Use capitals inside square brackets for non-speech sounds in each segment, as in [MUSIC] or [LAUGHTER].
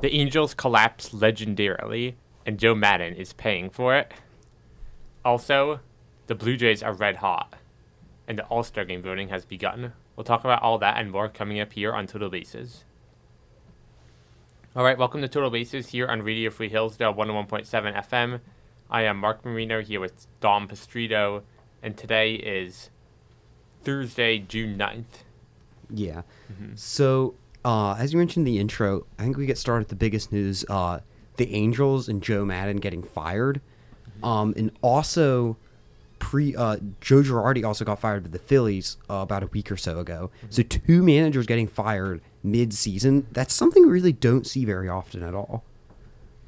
The Angels collapse legendarily, and Joe Maddon is paying for it. Also, the Blue Jays are red hot, and the All Star game voting has begun. We'll talk about all that and more coming up here on Total Bases. All right, welcome to Total Bases here on Radio Free Hillsdale 101.7 FM. I am Mark Marino here with Dom Pastrito, and today is Thursday, June 9th. Yeah. Mm-hmm. So, uh, as you mentioned in the intro, I think we get started with the biggest news: uh, the Angels and Joe Maddon getting fired, um, and also pre uh, Joe Girardi also got fired by the Phillies uh, about a week or so ago. So two managers getting fired mid-season. That's something we really don't see very often at all.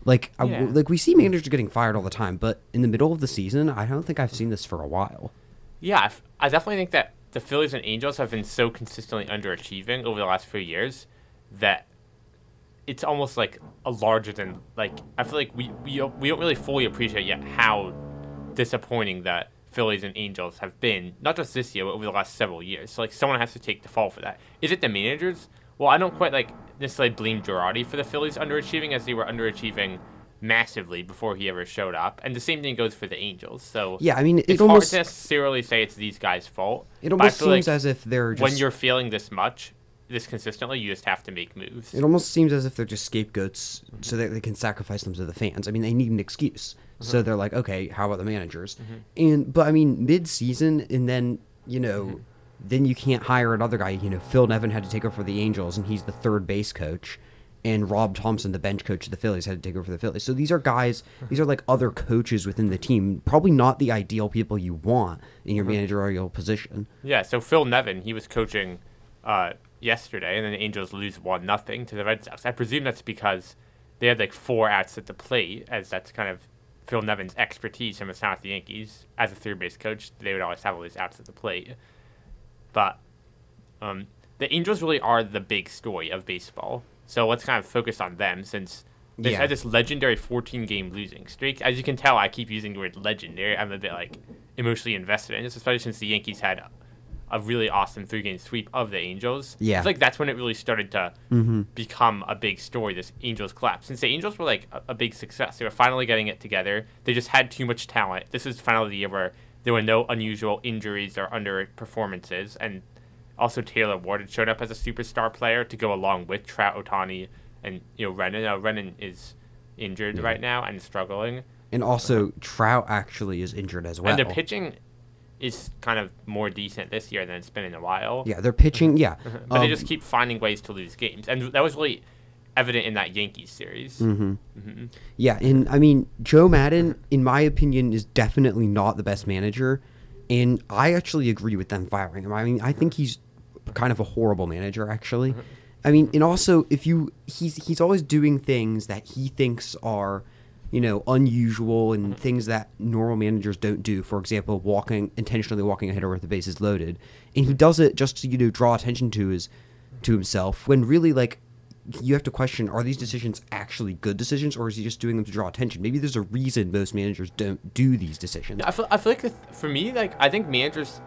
Like, I- like we see managers getting fired all the time, but in the middle of the season, I don't think I've seen this for a while. Yeah, I f- I definitely think that the Phillies and Angels have been so consistently underachieving over the last few years that it's almost like a larger than like I feel like we we we don't really fully appreciate yet how disappointing that Phillies and Angels have been not just this year but over the last several years. So like someone has to take the fall for that. Is it the managers? Well, I don't quite like necessarily blame Girardi for the Phillies underachieving as they were underachieving massively before he ever showed up, and the same thing goes for the Angels. So Yeah, I mean, it it's almost hard to necessarily say it's these guys' fault. it almost seems like as if they're just when you're feeling this much, this consistently, you just have to make moves. It almost seems as if they're just scapegoats so that they can sacrifice them to the fans. I mean, they need an excuse. So mm-hmm. they're like, okay, how about the managers? Mm-hmm. And but I mean, mid-season, and then you know, mm-hmm. then you can't hire another guy. You know, Phil Nevin had to take over for the Angels, and he's the third base coach. And Rob Thomson, the bench coach of the Phillies, had to take over for the Phillies. So these are guys, [LAUGHS] these are like other coaches within the team. Probably not the ideal people you want in your managerial position. Yeah, so Phil Nevin, he was coaching uh, yesterday, and then the Angels lose one nothing to the Red Sox. I presume that's because they had like four outs at the plate, as that's kind of Phil Nevin's expertise from his time with the Yankees as a third base coach. They would always have all these outs at the plate, but um, the Angels really are the big story of baseball. So let's kind of focus on them since they've Yeah. had this legendary 14 game losing streak. As you can tell, I keep using the word legendary. I'm a bit like emotionally invested in this, especially since the Yankees had a really awesome three game sweep of the Angels. Yeah. It's like that's when it really started to mm-hmm. become a big story, this Angels collapse. Since the Angels were like a, a big success, they were finally getting it together. They just had too much talent. This is finally the year where there were no unusual injuries or underperformances. And also Taylor Ward had shown up as a superstar player to go along with Trout, Ohtani, and you know Rendon. Now Rendon is injured right now and struggling. And also, Trout actually is injured as well. And the pitching is kind of more decent this year than it's been in a while. Yeah, they're pitching. Yeah, [LAUGHS] But they Um, just keep finding ways to lose games, and that was really evident in that Yankees series. Mm. Yeah, and I mean, Joe Maddon, in my opinion, is definitely not the best manager, and I actually agree with them firing him. I mean, I think he's kind of a horrible manager, actually. Mm-hmm. I mean, and also if you he's he's always doing things that he thinks are, you know, unusual and mm-hmm. things that normal managers don't do. For example, walking intentionally walking a hitter with the bases loaded, and he does it just to you know draw attention to his to himself when really like you have to question are these decisions actually good decisions or is he just doing them to draw attention maybe there's a reason most managers don't do these decisions I feel, I feel like for me, like I think managers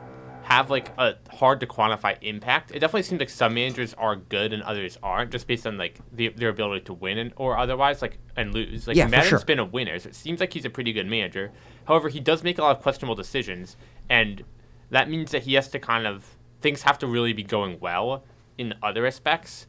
have like a hard to quantify impact. It definitely seems like some managers are good and others aren't, just based on like the, their ability to win and, or otherwise, like and lose. Like Yeah, Maddon's sure. been a winner, so it seems like he's a pretty good manager. However, he does make a lot of questionable decisions, and that means that he has to kind of things have to really be going well in other aspects.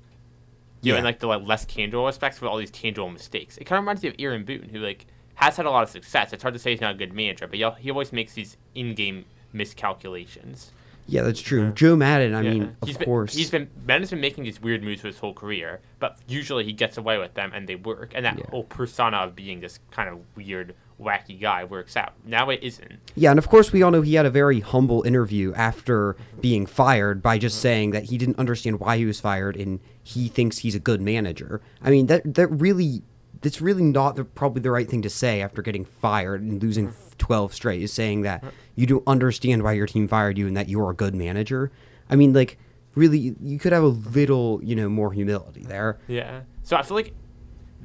You know, Yeah. in like the like, less tangible aspects with all these tangible mistakes. It kind of reminds me of Aaron Boone, who like has had a lot of success. It's hard to say he's not a good manager, but he always makes these in-game miscalculations. Yeah that's true joe maddon i Yeah. mean of he's course been, he's been Maddon's been making these weird moves for his whole career, but usually he gets away with them and they work. And that Yeah. whole persona of being this kind of weird, wacky guy works out. Now it isn't. yeah and of course we all know he had a very humble interview after being fired by just mm-hmm. saying that he didn't understand why he was fired and he thinks he's a good manager i mean that that really that's really not the, probably the right thing to say after getting fired and losing mm. 12 straight is saying that you don't understand why your team fired you and that you're a good manager. I mean like really you could have a little you know more humility there. Yeah. So I feel like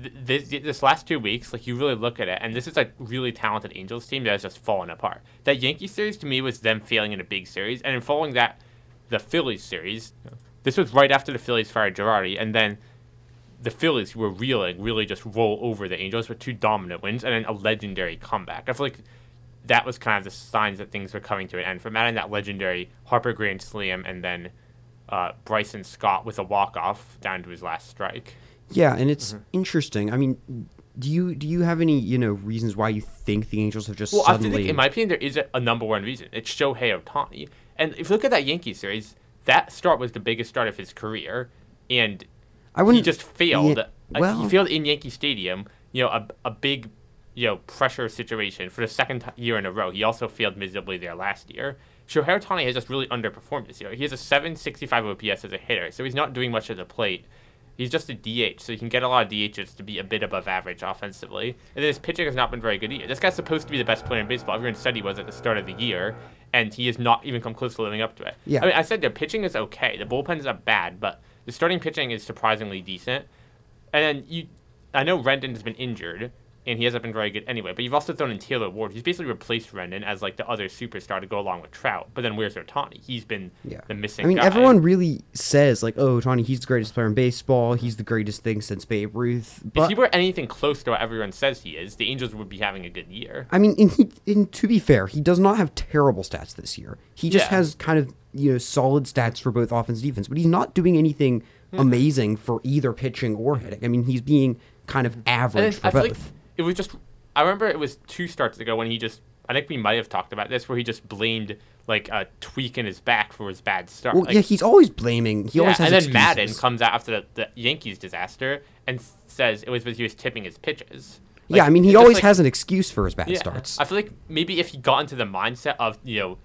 th- this, this last two weeks, like you really look at it, and this is a really talented Angels team that has just fallen apart. That Yankee series to me was them failing in a big series, and in following that, the Phillies series, this was right after the Phillies fired Girardi, and then the Phillies, who were reeling, really just roll over the Angels with two dominant wins and then a legendary comeback. I feel like that was kind of the signs that things were coming to an end for Maddon. That legendary Harper Grand Slam and then uh, Bryson Stott with a walk off down to his last strike. Yeah, and it's interesting. I mean, do you do you have any you know reasons why you think the Angels have just Well, I suddenly? think, in my opinion, there is a, a number one reason. It's Shohei Ohtani. And if you look at that Yankee series, that start was the biggest start of his career, and I he wouldn't. just failed. Yeah, Uh, well- he failed in Yankee Stadium. You know, a, a big, you know, pressure situation for the second t- year in a row. He also failed miserably there last year. Shohei Ohtani has just really underperformed this year. He has a 765 OPS as a hitter, so he's not doing much at the plate. He's just a DH, so he can get a lot of DHs to be a bit above average offensively. And then his pitching has not been very good either. This guy's supposed to be the best player in baseball. Everyone said he was at the start of the year, and he has not even come close to living up to it. Yeah. I mean, I said their pitching is okay. The bullpen's not bad, but the starting pitching is surprisingly decent. And then you, I know Rendon has been injured, and he hasn't been very good anyway. But you've also thrown in Taylor Ward. He's basically replaced Rendon as like the other superstar to go along with Trout. But then where's Ohtani? He's been Yeah. the missing. I mean, guy. everyone really says like, "Oh, Tony, he's the greatest player in baseball. He's the greatest thing since Babe Ruth." If he were anything close to what everyone says he is, the Angels would be having a good year. I mean, in, he, in to be fair, he does not have terrible stats this year. He just Yeah. has kind of you know solid stats for both offense and defense, but he's not doing anything Hmm. amazing for either pitching or hitting. I mean, he's being kind of average for I feel both. like it was just. I remember it was two starts ago when he just. I think we might have talked about this, where he just blamed like a tweak in his back for his bad start. well, Like, yeah, he's always blaming. He yeah, always has and then excuses. Maddon comes out after the, the Yankees disaster and says it was because he was tipping his pitches. Like, yeah, I mean, he always like- has an excuse for his bad yeah, starts. I feel like maybe if he got into the mindset of you know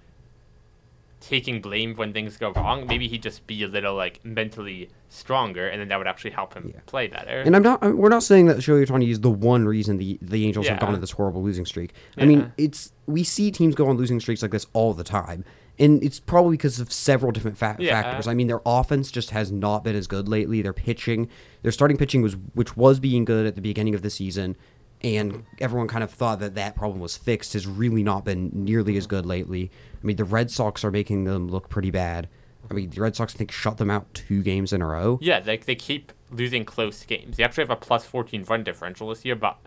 taking blame when things go wrong, maybe he'd just be a little like mentally stronger, and then that would actually help him Yeah. play better. And I'm not. I'm- We're not saying that Shohei Ohtani is the one reason the the Angels have gone on this horrible losing streak. I mean, it's we see teams go on losing streaks like this all the time, and it's probably because of several different fa- Yeah. factors. I mean, their offense just has not been as good lately. Their pitching, their starting pitching was which was being good at the beginning of the season, and everyone kind of thought that that problem was fixed. Has really not been nearly as good lately. I mean, the Red Sox are making them look pretty bad. I mean, the Red Sox I think shut them out two games in a row. Yeah, like they keep losing close games. They actually have a plus 14 run differential this year, but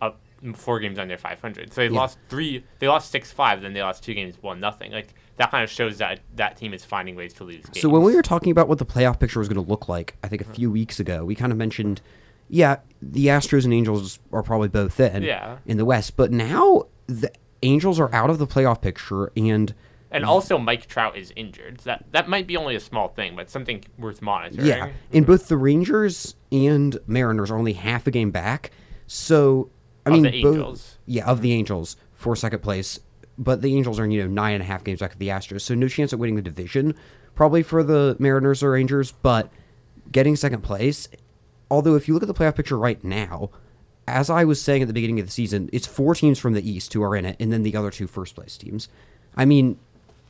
uh, four games under 500. So they Yeah. lost three. They lost six five. Then they lost two games, one nothing. Like that kind of shows that that team is finding ways to lose games. So when we were talking about what the playoff picture was going to look like, I think a few weeks ago, we kind of mentioned, yeah, the Astros and Angels are probably both in Yeah. in the West, but now the Angels are out of the playoff picture, and and also Mike Trout is injured. That that might be only a small thing, but something worth monitoring. yeah, and both the Rangers and Mariners are only half a game back. So I Of mean, the both- yeah, of the Angels for second place, but the Angels are you know nine and a half games back of the Astros, so no chance of winning the division probably for the Mariners or Rangers, but getting second place. Although if you look at the playoff picture right now, as I was saying at the beginning of the season, it's four teams from the East who are in it, and then the other two first place teams. I mean,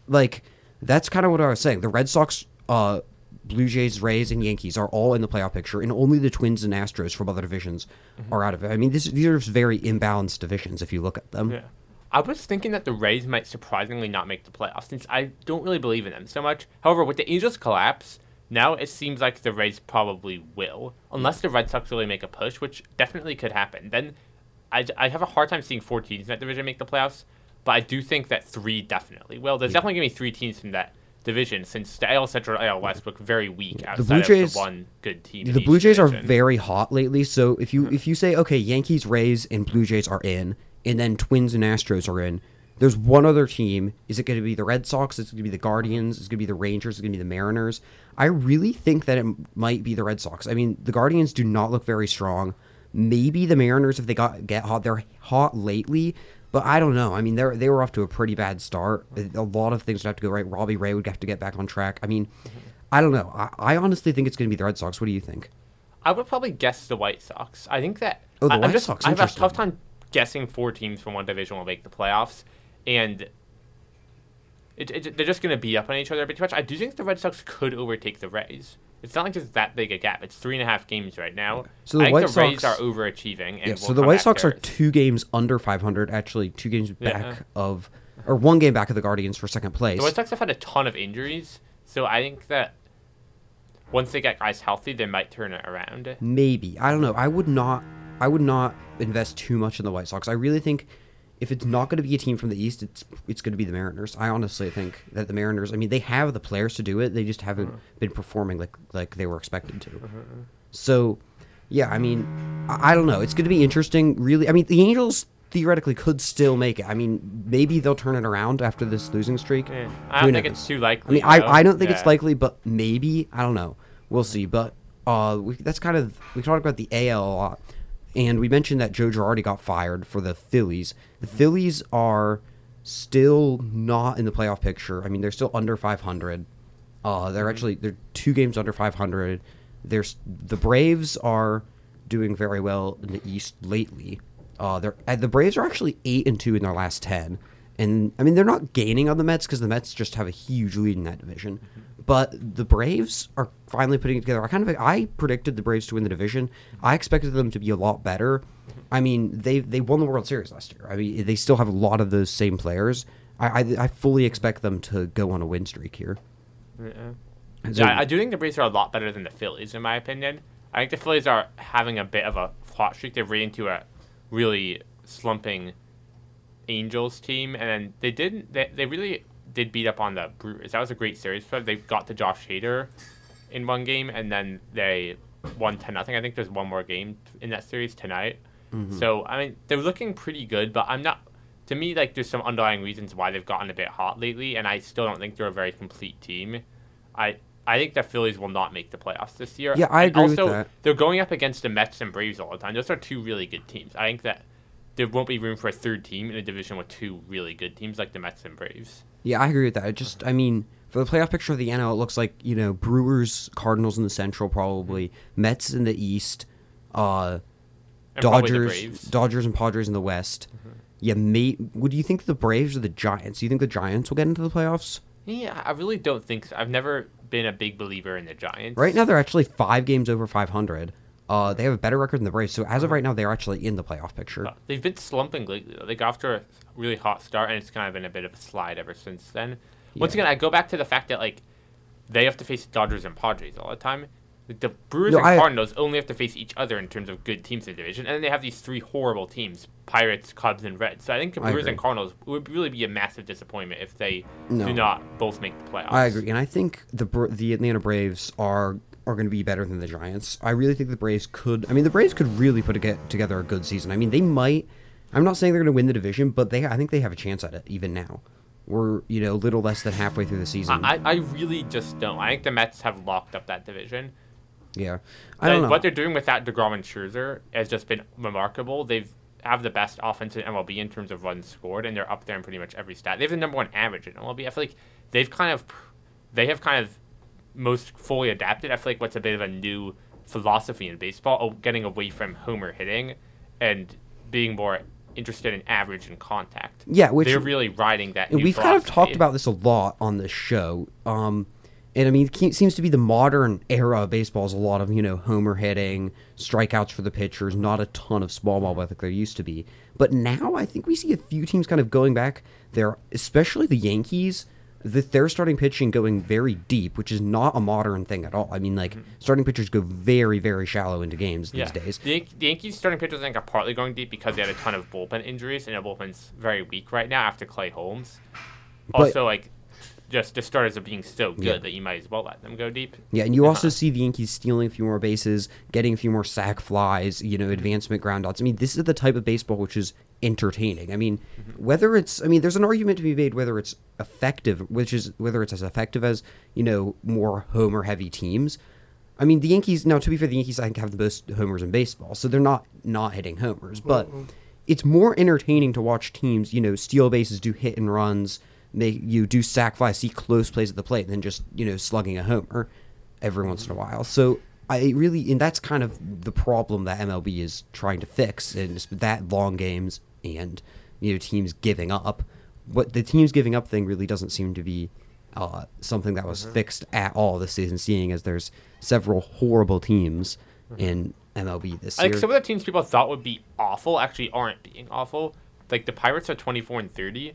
like that's kind of what I was saying. The Red Sox, uh, Blue Jays, Rays, and Yankees are all in the playoff picture, and only the Twins and Astros from other divisions are out of it. I mean, this, these are very imbalanced divisions if you look at them. Yeah. I was thinking that the Rays might surprisingly not make the playoffs since I don't really believe in them so much. However, with the Angels collapse, now it seems like the Rays probably will, unless the Red Sox really make a push, which definitely could happen. Then I, I have a hard time seeing four teams in that division make the playoffs, but I do think that three definitely will. There's definitely going to be three teams from that division since the AL Central and AL West look very weak outside Blue Jays- of the one good team. in The Blue Jays are very hot lately, so if you mm-hmm. if you say okay, Yankees, Rays, and Blue Jays are in, and then Twins and Astros are in, there's one other team. Is it going to be the Red Sox? Is it going to be the Guardians? Is it going to be the Rangers? Is it going to be the Mariners? I really think that it might be the Red Sox. I mean, the Guardians do not look very strong. Maybe the Mariners if they got get hot. They're hot lately, but I don't know. I mean, they they were off to a pretty bad start. A lot of things would have to go right. Robbie Ray would have to get back on track. I mean, I don't know. I, I honestly think it's going to be the Red Sox. What do you think? I would probably guess the White Sox. I think that Oh, the I, am White just, Sox, I have a tough time guessing four teams from one division will make the playoffs, and it, it, they're just going to beat up on each other pretty much. I do think the Red Sox could overtake the Rays. It's not like there's that big a gap. It's three and a half games right now. So the I think White the Rays Sox- are overachieving. And Yeah, will so the White Sox are two games under 500, actually two games Yeah. back of, or one game back of the Guardians for second place. The White Sox have had a ton of injuries, so I think that once they get guys healthy, they might turn it around. Maybe I don't know. I would not. I would not invest too much in the White Sox. I really think if it's not going to be a team from the East, it's it's going to be the Mariners. I honestly think that the Mariners. I mean, they have the players to do it. They just haven't Uh-huh. been performing like like they were expected to. So, yeah, I mean, I, I don't know. It's going to be interesting. Really, I mean, the Angels theoretically could still make it. I mean, maybe they'll turn it around after this losing streak. Eh, I don't think knows? it's too likely. I mean, though. I, I don't think Yeah. it's likely, but maybe I don't know. We'll see. But uh, we, that's kind of we talked about the AL a lot, and we mentioned that Joe Girardi got fired for the Phillies. The Phillies are still not in the playoff picture. I mean, they're still under 500. Uh, they're actually they're two games under 500. There's the Braves are doing very well in the East lately. Uh, they're uh, the Braves are actually eight and two in their last ten, and I mean they're not gaining on the Mets because the Mets just have a huge lead in that division. But the Braves are finally putting it together. I kind of I predicted the Braves to win the division. I expected them to be a lot better. I mean they they won the World Series last year. I mean they still have a lot of those same players. I I, I fully expect them to go on a win streak here. Yeah. So- yeah, I do think the Braves are a lot better than the Phillies, in my opinion. I think the Phillies are having a bit of a hot streak. They've ran into a really slumping Angels team, and then they didn't. They, they really did beat up on the Brewers. That was a great series for them. They got to Josh Hader in one game, and then they won ten nothing. I think there's one more game in that series tonight. Mm-hmm. So I mean, they're looking pretty good, but I'm not. To me, like there's some underlying reasons why they've gotten a bit hot lately, and I still don't think they're a very complete team. I I think the Phillies will not make the playoffs this year. Yeah, I And agree with also, that. they're going up against the Mets and Braves all the time. Those are two really good teams. I think that there won't be room for a third team in a division with two really good teams like the Mets and Braves. Yeah, I agree with that. It just, I mean, for the playoff picture of the NL, it looks like you know Brewers, Cardinals in the Central, probably Mets in the East, uh, Dodgers, Mm-hmm. Dodgers and Padres in the West. Yeah, mate. Would you think the Braves or the Giants? Do you think the Giants will get into the playoffs? Yeah, I really don't think so. I've never been a big believer in the Giants. Right now, they're actually five games over 500. Uh, they have a better record than the Braves. So as of Uh-huh. right now, they're actually in the playoff picture. Uh, They've been slumping lately. Though. They got off to a really hot start, and it's kind of been a bit of a slide ever since then. Once Yeah. again, I go back to the fact that like they have to face Dodgers and Padres all the time. Like, the Brewers No, and I- Cardinals only have to face each other in terms of good teams in the division, and then they have these three horrible teams: Pirates, Cubs, and Reds. So I think the Brewers and. Cardinals would really be a massive disappointment if they No. do not both make the playoffs. I agree, and I think the the Atlanta Braves are are going to be better than the Giants. I really think the Braves could. I mean, the Braves could really put a, get together a good season. I mean, they might. I'm not saying they're going to win the division, but they I think they have a chance at it even now. We're you know a little less than halfway through the season. I, I really just don't. I think the Mets have locked up that division. yeah, I don't know. What they're doing without deGrom and Scherzer has just been remarkable. They've have the best offense in MLB in terms of runs scored, and they're up there in pretty much every stat. They have the number one average in MLB. I feel like they've kind of, they have kind of most fully adapted. I feel like what's a bit of a new philosophy in baseball, oh, getting away from homer hitting, and being more interested in average and contact. Yeah, which- they're really riding that. We've kind of talked about this a lot on this show. Um, and I mean, it seems to be the modern era of baseball is a lot of you know homer hitting, strikeouts for the pitchers, not a ton of small ball like there used to be. But now I think we see a few teams kind of going back there, especially the Yankees. That they're starting pitching going very deep, which is not a modern thing at all. I mean, like mm-hmm. starting pitchers go very, very shallow into games these days. The, the Yankees starting pitchers I think are partly going deep because they had a ton of bullpen injuries, and their bullpen's very weak right now after Clay Holmes. But- Also, like, just the starters are being so good Yeah. that you might as well let them go deep. Yeah, and you also Uh-huh. see the Yankees stealing a few more bases, getting a few more sac flies, you know, advancement ground outs. I mean, this is the type of baseball which is entertaining. I mean, whether it's, I mean, there's an argument to be made whether it's effective, which is whether it's as effective as, you know, more homer heavy teams. I mean, the Yankees, now to be fair, the Yankees, I think, have the most homers in baseball, so they're not not hitting homers, but it's more entertaining to watch teams, you know, steal bases, do hit and runs, make you do sac flies, see close plays at the plate, than just, you know, slugging a homer every once in a while. So I really, and that's kind of the problem that MLB is trying to fix, and that long games and you know teams giving up. What the teams giving up thing really doesn't seem to be uh, something that was fixed at all this season, seeing as there's several horrible teams in MLB this year. some of the teams people thought would be awful actually aren't being awful. Like the Pirates are 24 and 30.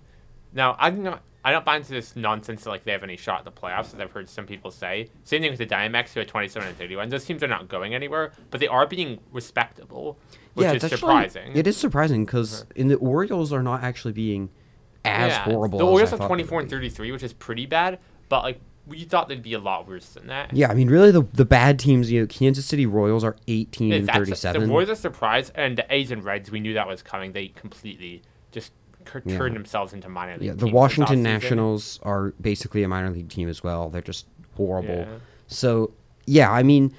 Now, I'm not I don't buy into this nonsense that like they have any shot at the playoffs, as I've heard some people say. Same thing with the Diamondbacks, who are 27 and 31. Those teams are not going anywhere, but they are being respectable, which yeah, is it's actually- surprising. It is surprising because uh-huh. in the Orioles are not actually being as Yeah, horrible. The Orioles are 24 and 33, which is pretty bad, but like we thought they'd be a lot worse than that. Yeah, I mean, really, the the bad teams. You know, Kansas City Royals are 18 Yeah, and that's- 37. The Royals are surprised, and the A's and Reds, we knew that was coming. They completely just cur- Yeah. turned themselves into minor league yeah, the Washington. Nationals are basically a minor league team as well. They're just horrible. Yeah. Mm-hmm. So yeah, I mean,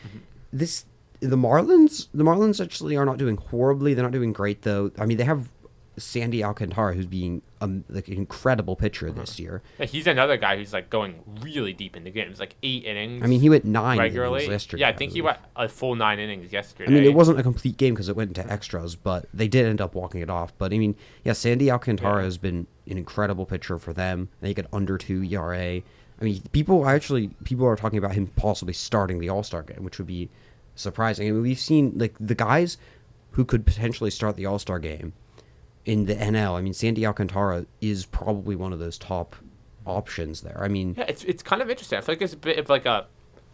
this the Marlins. The Marlins actually are not doing horribly. They're not doing great though. I mean, they have Sandy Alcantara, who's being um, like an incredible pitcher Uh-huh. this year. Yeah, he's another guy who's like going really deep in the games, like eight innings. I mean, he went nine regularly. yesterday. yeah, I think he went a full nine innings yesterday. I mean, it wasn't a complete game because it went into extras, but they did end up walking it off. But I mean, yeah, Sandy Alcantara Yeah. has been an incredible pitcher for them. They get under two ERA. I mean, people actually people are talking about him possibly starting the All Star game, which would be surprising. I mean, we've seen like the guys who could potentially start the All Star game in the NL. I mean, Sandy Alcantara is probably one of those top options there. I mean, Yeah, it's it's kind of interesting. I feel like it's a bit of like a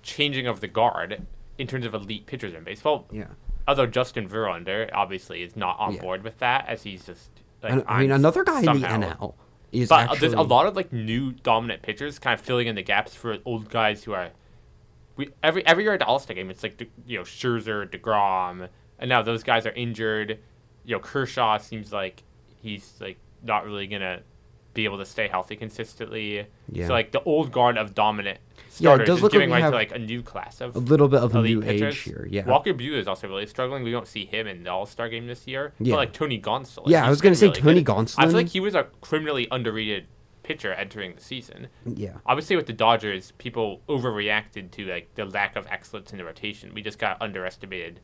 changing of the guard in terms of elite pitchers in baseball. yeah. Although Justin Verlander obviously is not on Yeah. board with that, as he's just. Like, I, mean, another guy somehow. in the NL is But actually there's a lot of like new dominant pitchers kind of filling in the gaps for old guys who are. We every every year at the All Star game, it's like you know Scherzer, deGrom, and now those guys are injured. You know Kershaw seems like he's like not really gonna be able to stay healthy consistently. Yeah. So like the old guard of dominant Yeah, it starters does is look like giving rise have to like a new class of a little bit of a new pitchers. age here. Yeah. Walker Buehler is also really struggling. We don't see him in the All Star game this year. Yeah. But like Tony Gonsolin. Yeah, I was gonna say really Tony good. I Gonsolin- feel like he was a criminally underrated pitcher entering the season. yeah. Obviously, with the Dodgers, people overreacted to like the lack of excellence in the rotation. We just got underestimated,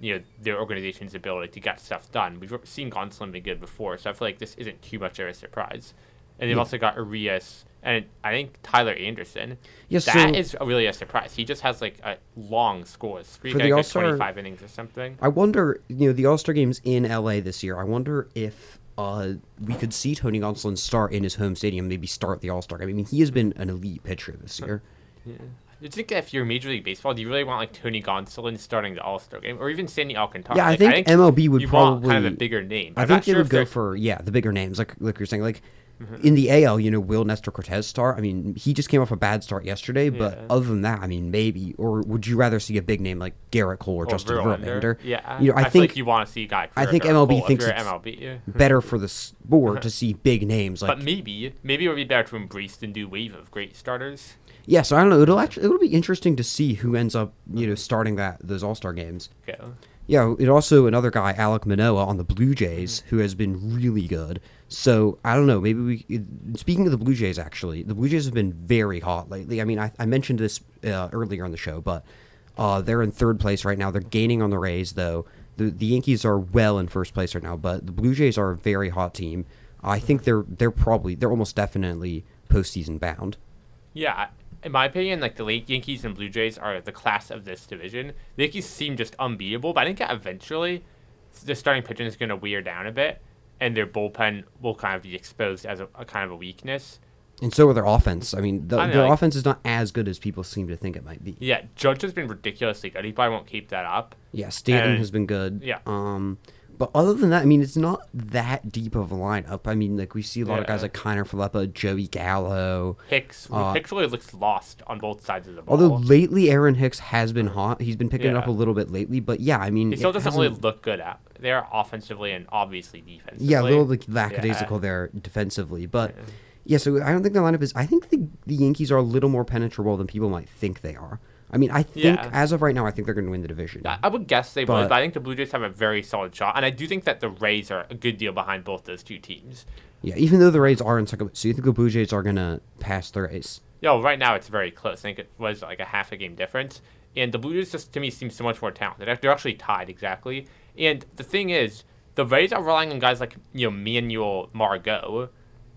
you know, their organization's ability to get stuff done. We've seen Gonsolin be good before, so I feel like this isn't too much of a surprise. And they've Yeah. also got Urías and I think Tyler Anderson. Yes, that so- is really a surprise. He just has like a long score streak, For the like 25 innings or something. I wonder, you know, the All Star games in LA this year. I wonder if uh, we could see Tony Gonsolin start in his home stadium, maybe start the All Star game. I mean, he has been an elite pitcher this year. You think if you're Major League Baseball, do you really want like Tony Gonsolin starting the All Star game, or even Sandy Alcantara? Yeah, I Like, think MLB would probably kind of a bigger name. I I'm think they sure would go for yeah the bigger names, like like you're saying, like. Mm-hmm. In the AL, you know, will Nestor Cortes start? I mean, he just came off a bad start yesterday, but Yeah. other than that, I mean, maybe. Or would you rather see a big name like Gerrit Cole or, or Justin Verlander. Yeah, you know, I, feel think like you want to see a guy. I think or MLB Cole thinks it's MLB. [LAUGHS] better for the sport to see big names like But maybe, maybe it would be better to embrace the new wave of great starters. Yeah, so I don't know. It'll actually it'll be interesting to see who ends up you know starting that those All Star games. Okay. Yeah, it also another guy, Alek Manoah on the Blue Jays, who has been really good. So I don't know. Maybe we. Speaking of the Blue Jays, actually, the Blue Jays have been very hot lately. I mean, I, I mentioned this uh, earlier on the show, but uh, they're in third place right now. They're gaining on the Rays, though. The the Yankees are well in first place right now, but the Blue Jays are a very hot team. I think they're they're probably they're almost definitely postseason bound. Yeah, in my opinion, like the late Yankees and Blue Jays are the class of this division. The Yankees seem just unbeatable, but I think that eventually the starting pitching is going to wear down a bit, and their bullpen will kind of be exposed as a, a kind of a weakness. And so are their offense. I mean, the, I know, their like- offense is not as good as people seem to think it might be. Yeah, Judge has been ridiculously good. He probably won't keep that up. Yeah, Stanton And- has been good. yeah. Um, but other than that, I mean, it's not that deep of a lineup. I mean, like we see a lot of guys like Kiner-Falefa, Joey Gallo. Hicks, Uh, Hicks really looks lost on both sides of the ball. Although lately Aaron Hicks has been hot, he's been picking it up a little bit lately. But yeah, I mean, he still doesn't really look good at. They're offensively and obviously defensively. Yeah, a little like lackadaisical there defensively, but yeah. So I don't think the lineup is. I think the the Yankees are a little more penetrable than people might think they are. I mean, I think Yeah. as of right now, I think they're going to win the division. I would guess they But- would, but I think the Blue Jays have a very solid shot, and I do think that the Rays are a good deal behind both those two teams. Yeah, even though the Rays are in second, so you think the Blue Jays are going to pass the Rays? Yo, right now it's very close. I think it was like a half a game difference, and the Blue Jays just to me seem so much more talented. They're- They're actually tied exactly, and the thing is, the Rays are relying on guys like you know Manuel Margot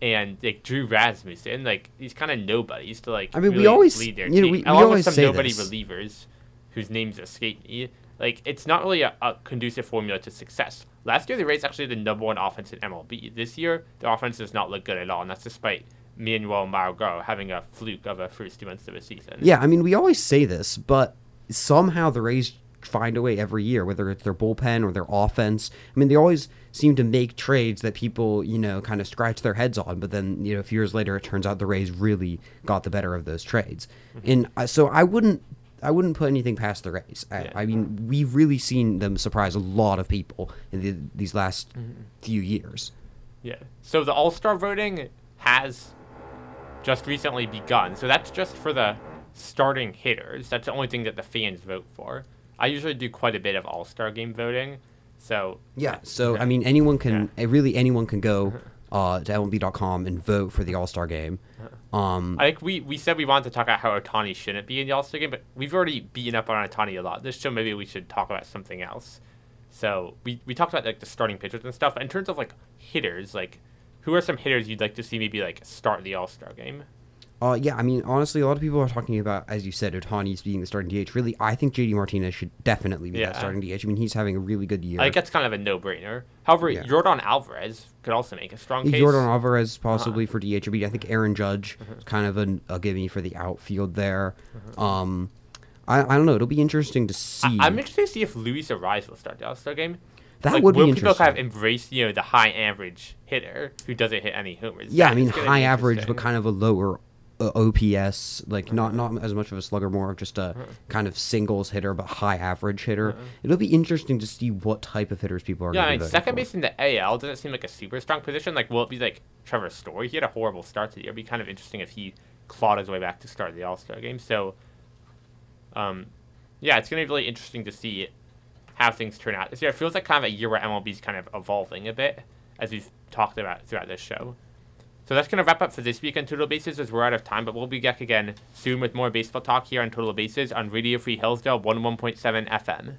and like Drew Rasmussen. Like these kind of nobodies to like. I mean, we really always- lead their you know, we- we along always with some nobody this. relievers whose names escape me. Like it's not really a, a conducive formula to success. Last year, the Rays actually had the number one offense in MLB. This year, their offense does not look good at all, and that's despite Manuel Margot having a fluke of a first two months of a season. Yeah, I mean, we always say this, but somehow the Rays find a way every year, whether it's their bullpen or their offense. I mean, they always seem to make trades that people, you know, kind of scratch their heads on, but then, you know, a few years later, it turns out the Rays really got the better of those trades. Mm-hmm. And uh, so I wouldn't. I wouldn't put anything past the Rays. I, yeah. I, mean, we've really seen them surprise a lot of people in the, these last mm-hmm. few years. Yeah. So the All Star voting has just recently begun. So that's just for the starting hitters. That's the only thing that the fans vote for. I usually do quite a bit of All Star game voting. So yeah, so I mean, anyone can yeah. really anyone can go uh, to MLB.com and vote for the All Star game. Um, I think we, we said we wanted to talk about how Ohtani shouldn't be in the All Star game, but we've already beaten up on Ohtani a lot. This show maybe we should talk about something else. So we, we talked about like the starting pitchers and stuff. But in terms of like hitters, like who are some hitters you'd like to see maybe like start the All Star game? Uh, yeah, I mean, honestly, a lot of people are talking about, as you said, Ohtani's being the starting DH. Really, I think JD Martinez should definitely be yeah. that starting DH. I mean, he's having a really good year. I think that's kind of a no-brainer. However, yeah. Yordan Alvarez could also make a strong case. Yordan Alvarez possibly uh-huh. for DH. I mean, I think Aaron Judge uh-huh. is kind of a, a gimme for the outfield there. Uh-huh. Um, I, I don't know. It'll be interesting to see. I, am interested to see if Luis Arraez will start the All Star game. That like, would will be people kind of embrace you know the high average hitter who doesn't hit any homers? Yeah, I mean high average, but kind of a lower OPS, like not not as much of a slugger, more of just a uh-huh. kind of singles hitter, but high average hitter. Uh-huh. It'll be interesting to see what type of hitters people are. Yeah, I mean, second base in the AL doesn't seem like a super strong position. Like, will it be like Trevor Story? He had a horrible start to the year. It'd be kind of interesting if he clawed his way back to start the All Star game. So, um, yeah, it's gonna be really interesting to see how things turn out this year. It feels like kind of a year where MLB's kind of evolving a bit, as we've talked about throughout this show. So that's going to wrap up for this week on Total Bases as we're out of time, but we'll be back again soon with more baseball talk here on Total Bases on Radio Free Hillsdale 11.7 FM.